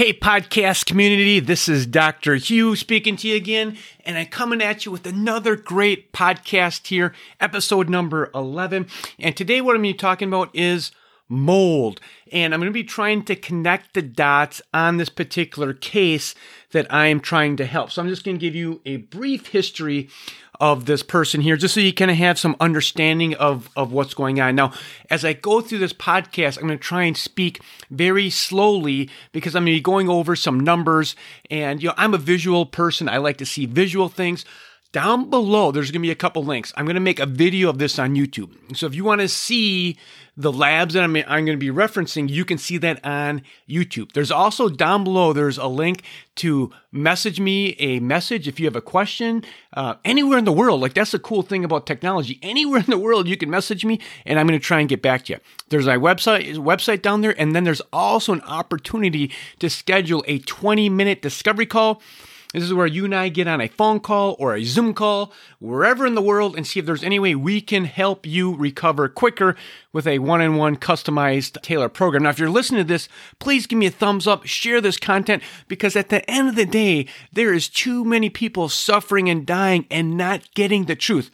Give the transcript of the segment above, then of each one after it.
Hey, podcast community, this is Dr. Hugh speaking to you again, and I'm coming at you with another great podcast here, episode number 11. And today, what I'm going to be talking about is mold. And I'm going to be trying to connect the dots on this particular case that I am trying to help. So I'm just going to give you a brief history of this person here, just so you kind of have some understanding of, of what's going on. Now, as I go through this podcast, I'm going to try and speak very slowly because I'm going to be going over some numbers. And, you know, I'm a visual person. I like to see visual things. Down below, there's going to be a couple links. I'm going to make a video of this on YouTube. So if you want to see the labs that I'm, I'm going to be referencing, you can see that on YouTube. There's also down below, there's a link to message me a message if you have a question uh, anywhere in the world. Like that's the cool thing about technology. Anywhere in the world, you can message me and I'm going to try and get back to you. There's my website, website down there. And then there's also an opportunity to schedule a 20 minute discovery call this is where you and I get on a phone call or a Zoom call, wherever in the world, and see if there's any way we can help you recover quicker with a one on one customized tailor program. Now, if you're listening to this, please give me a thumbs up, share this content, because at the end of the day, there is too many people suffering and dying and not getting the truth.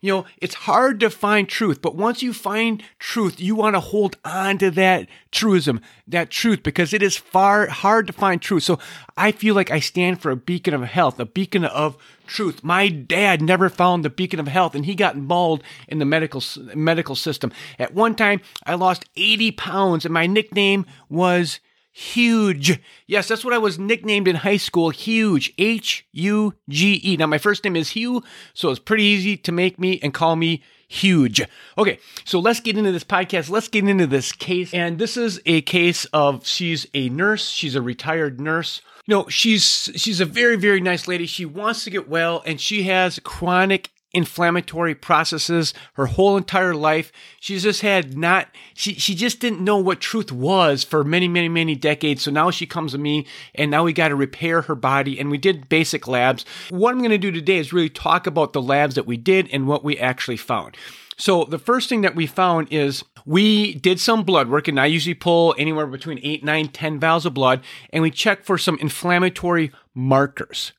You know, it's hard to find truth, but once you find truth, you want to hold on to that truism, that truth, because it is far hard to find truth. So I feel like I stand for a beacon of health, a beacon of truth. My dad never found the beacon of health and he got mauled in the medical, medical system. At one time, I lost 80 pounds and my nickname was Huge. Yes, that's what I was nicknamed in high school. Huge. H U G E. Now, my first name is Hugh, so it's pretty easy to make me and call me Huge. Okay, so let's get into this podcast. Let's get into this case. And this is a case of she's a nurse, she's a retired nurse. No, she's she's a very very nice lady. She wants to get well and she has chronic inflammatory processes her whole entire life. She's just had not, she, she just didn't know what truth was for many, many, many decades. So now she comes to me and now we got to repair her body. And we did basic labs. What I'm going to do today is really talk about the labs that we did and what we actually found. So the first thing that we found is we did some blood work and I usually pull anywhere between 8, 9, 10 vials of blood and we check for some inflammatory markers.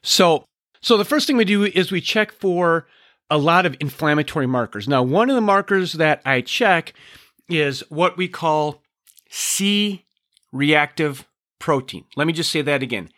So so the first thing we do is we check for a lot of inflammatory markers. Now, one of the markers that I check is what we call C reactive protein. Let me just say that again.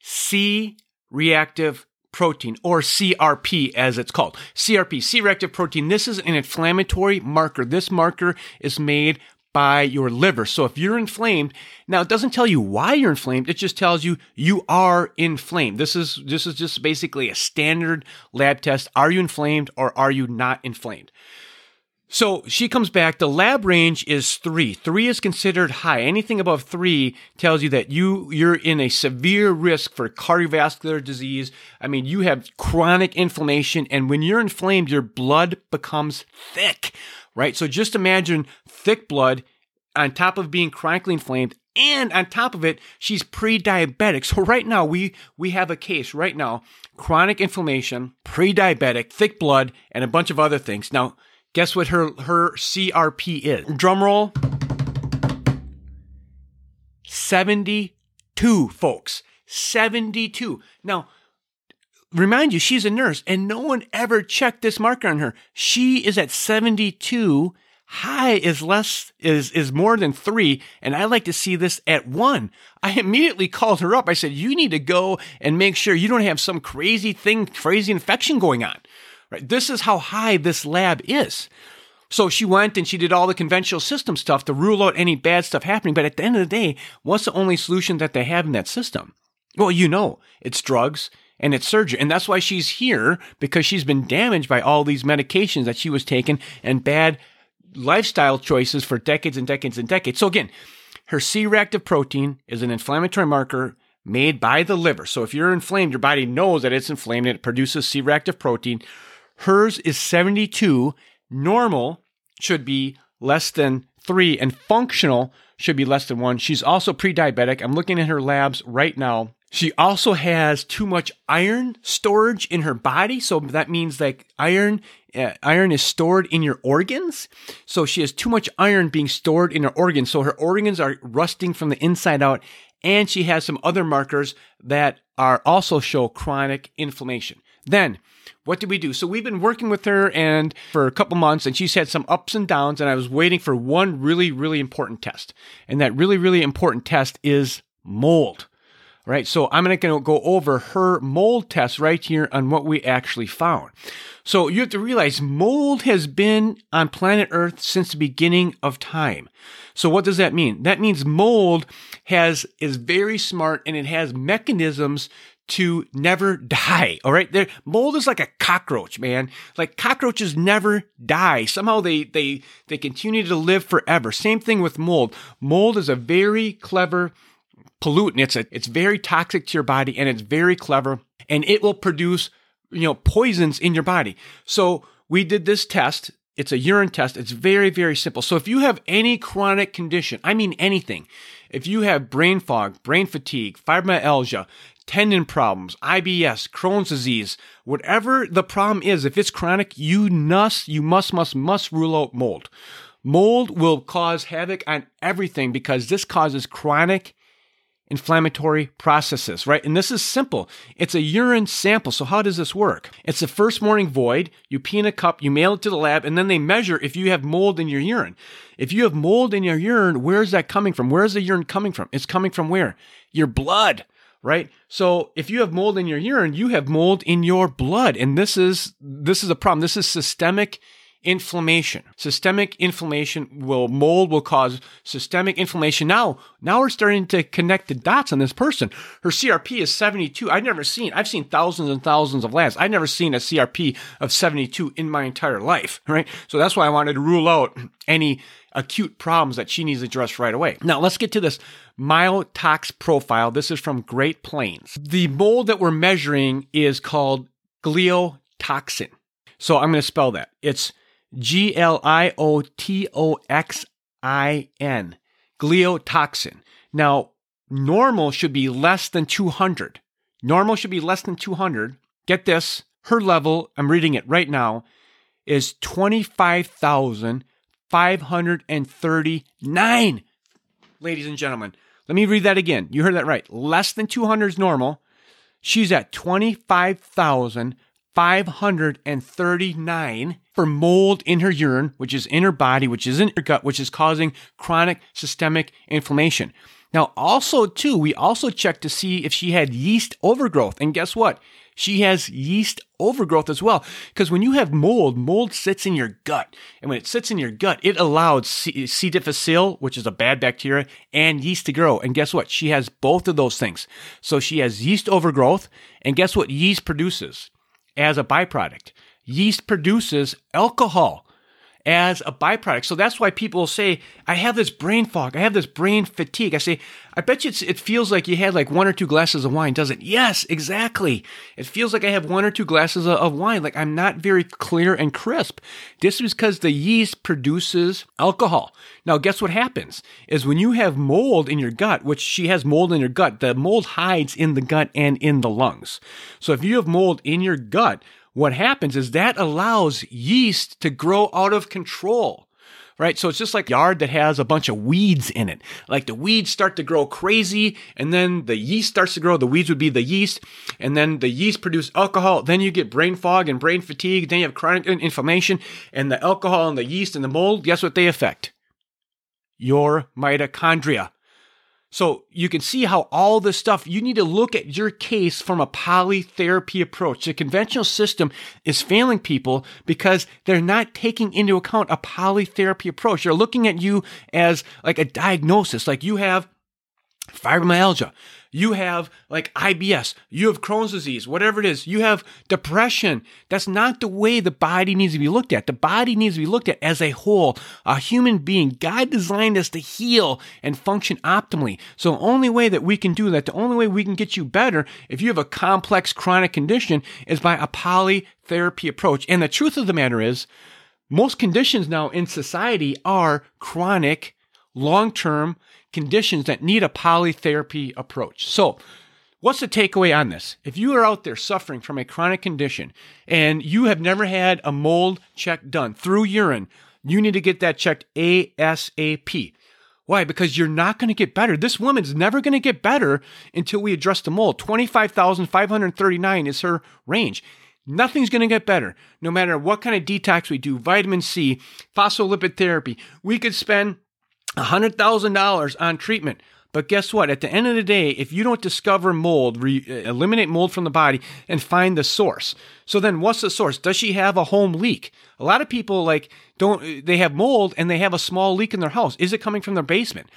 C reactive protein or CRP as it's called. CRP, C reactive protein. This is an inflammatory marker. This marker is made by your liver. So if you're inflamed, now it doesn't tell you why you're inflamed, it just tells you you are inflamed. This is this is just basically a standard lab test. Are you inflamed or are you not inflamed? So she comes back. The lab range is three. Three is considered high. Anything above three tells you that you you're in a severe risk for cardiovascular disease. I mean, you have chronic inflammation, and when you're inflamed, your blood becomes thick right? So just imagine thick blood on top of being chronically inflamed and on top of it she's pre-diabetic so right now we we have a case right now chronic inflammation pre-diabetic thick blood and a bunch of other things now guess what her her crp is drum roll 72 folks 72 now remind you, she's a nurse and no one ever checked this marker on her. She is at 72. High is less, is, is more than three. And I like to see this at one. I immediately called her up. I said, you need to go and make sure you don't have some crazy thing, crazy infection going on. Right. This is how high this lab is. So she went and she did all the conventional system stuff to rule out any bad stuff happening. But at the end of the day, what's the only solution that they have in that system? Well, you know, it's drugs and it's surgery. And that's why she's here because she's been damaged by all these medications that she was taking and bad lifestyle choices for decades and decades and decades. So again, her C reactive protein is an inflammatory marker made by the liver. So if you're inflamed, your body knows that it's inflamed and it produces C reactive protein. Hers is 72. Normal should be less than three, and functional should be less than one. She's also pre diabetic. I'm looking at her labs right now. She also has too much iron storage in her body. So that means like iron, uh, iron is stored in your organs. So she has too much iron being stored in her organs. So her organs are rusting from the inside out and she has some other markers that are also show chronic inflammation. Then, what did we do? So we've been working with her and for a couple months and she's had some ups and downs and I was waiting for one really really important test. And that really really important test is mold. Right? So I'm going to go over her mold test right here on what we actually found. So you have to realize mold has been on planet Earth since the beginning of time. So what does that mean? That means mold has is very smart and it has mechanisms to never die. All right. There, mold is like a cockroach, man. Like cockroaches never die. Somehow they, they, they continue to live forever. Same thing with mold. Mold is a very clever pollutant. It's a, it's very toxic to your body and it's very clever and it will produce, you know, poisons in your body. So we did this test. It's a urine test. It's very, very simple. So if you have any chronic condition, I mean anything, if you have brain fog, brain fatigue, fibromyalgia, tendon problems, IBS, Crohn's disease, whatever the problem is, if it's chronic, you must, you must, must, must rule out mold. Mold will cause havoc on everything because this causes chronic inflammatory processes, right? And this is simple. It's a urine sample. So how does this work? It's the first morning void. You pee in a cup, you mail it to the lab, and then they measure if you have mold in your urine. If you have mold in your urine, where is that coming from? Where is the urine coming from? It's coming from where? Your blood right? So if you have mold in your urine, you have mold in your blood. And this is this is a problem. This is systemic inflammation. Systemic inflammation will mold will cause systemic inflammation. Now, now we're starting to connect the dots on this person. Her CRP is 72. I've never seen, I've seen thousands and thousands of labs. I've never seen a CRP of 72 in my entire life, right? So that's why I wanted to rule out any acute problems that she needs addressed right away. Now, let's get to this MycoTOX profile. This is from Great Plains. The mold that we're measuring is called gliotoxin. So I'm going to spell that. It's G L I O T O X I N. Gliotoxin. Now, normal should be less than 200. Normal should be less than 200. Get this, her level, I'm reading it right now, is 25,539. Ladies and gentlemen, let me read that again. You heard that right. Less than 200 is normal. She's at 25,539 for mold in her urine, which is in her body, which is in her gut, which is causing chronic systemic inflammation. Now, also, too, we also checked to see if she had yeast overgrowth. And guess what? She has yeast overgrowth as well. Because when you have mold, mold sits in your gut. And when it sits in your gut, it allows C. C. difficile, which is a bad bacteria, and yeast to grow. And guess what? She has both of those things. So she has yeast overgrowth. And guess what yeast produces as a byproduct? Yeast produces alcohol as a byproduct. So that's why people say, I have this brain fog. I have this brain fatigue. I say, I bet you it feels like you had like one or two glasses of wine, doesn't it? Yes, exactly. It feels like I have one or two glasses of wine. Like I'm not very clear and crisp. This is because the yeast produces alcohol. Now, guess what happens is when you have mold in your gut, which she has mold in her gut, the mold hides in the gut and in the lungs. So if you have mold in your gut, what happens is that allows yeast to grow out of control. Right. So it's just like a yard that has a bunch of weeds in it. Like the weeds start to grow crazy and then the yeast starts to grow. The weeds would be the yeast and then the yeast produce alcohol. Then you get brain fog and brain fatigue. Then you have chronic inflammation and the alcohol and the yeast and the mold. Guess what they affect? Your mitochondria. So you can see how all this stuff, you need to look at your case from a polytherapy approach. The conventional system is failing people because they're not taking into account a polytherapy approach. They're looking at you as like a diagnosis, like you have fibromyalgia you have like IBS, you have Crohn's disease, whatever it is, you have depression. That's not the way the body needs to be looked at. The body needs to be looked at as a whole, a human being. God designed us to heal and function optimally. So the only way that we can do that, the only way we can get you better if you have a complex chronic condition is by a polytherapy approach. And the truth of the matter is, most conditions now in society are chronic, long term conditions that need a polytherapy approach. So, what's the takeaway on this? If you are out there suffering from a chronic condition and you have never had a mold check done through urine, you need to get that checked ASAP. Why? Because you're not going to get better. This woman's never going to get better until we address the mold. 25,539 is her range. Nothing's going to get better. No matter what kind of detox we do, vitamin C, phospholipid therapy, we could spend $100,000 on treatment. But guess what? At the end of the day, if you don't discover mold, re- uh, eliminate mold from the body and find the source. So then what's the source? Does she have a home leak? A lot of people like don't uh, they have mold and they have a small leak in their house. Is it coming from their basement?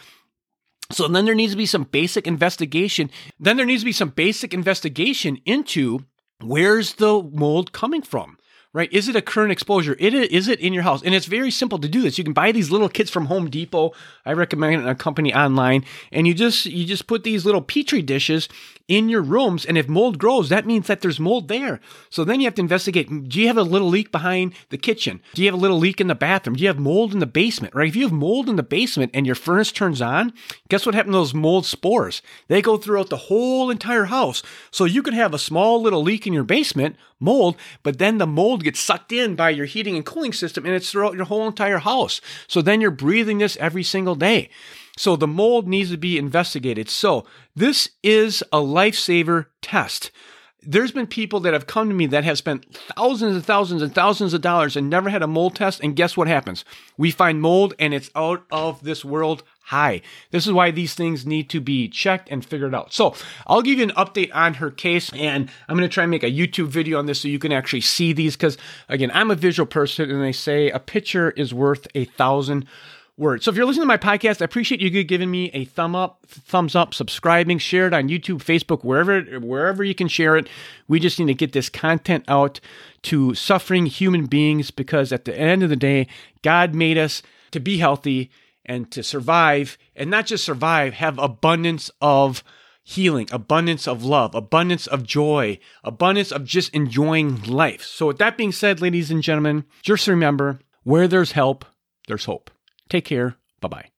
So then there needs to be some basic investigation. Then there needs to be some basic investigation into where's the mold coming from? Right? Is it a current exposure? It is it in your house? And it's very simple to do this. You can buy these little kits from Home Depot. I recommend a company online, and you just you just put these little petri dishes in your rooms. And if mold grows, that means that there's mold there. So then you have to investigate do you have a little leak behind the kitchen? Do you have a little leak in the bathroom? Do you have mold in the basement? Right? If you have mold in the basement and your furnace turns on, guess what happened to those mold spores? They go throughout the whole entire house. So you could have a small little leak in your basement, mold, but then the mold gets sucked in by your heating and cooling system and it's throughout your whole entire house. So then you're breathing this every single day. So the mold needs to be investigated. So this is a lifesaver test. There's been people that have come to me that have spent thousands and thousands and thousands of dollars and never had a mold test. And guess what happens? We find mold and it's out of this world high. This is why these things need to be checked and figured out. So I'll give you an update on her case and I'm going to try and make a YouTube video on this so you can actually see these. Cause again, I'm a visual person and they say a picture is worth a thousand words. So if you're listening to my podcast, I appreciate you giving me a thumb up, thumbs up, subscribing, share it on YouTube, Facebook, wherever wherever you can share it. We just need to get this content out to suffering human beings because at the end of the day, God made us to be healthy and to survive and not just survive, have abundance of healing, abundance of love, abundance of joy, abundance of just enjoying life. So with that being said, ladies and gentlemen, just remember, where there's help, there's hope. Take care. Bye bye.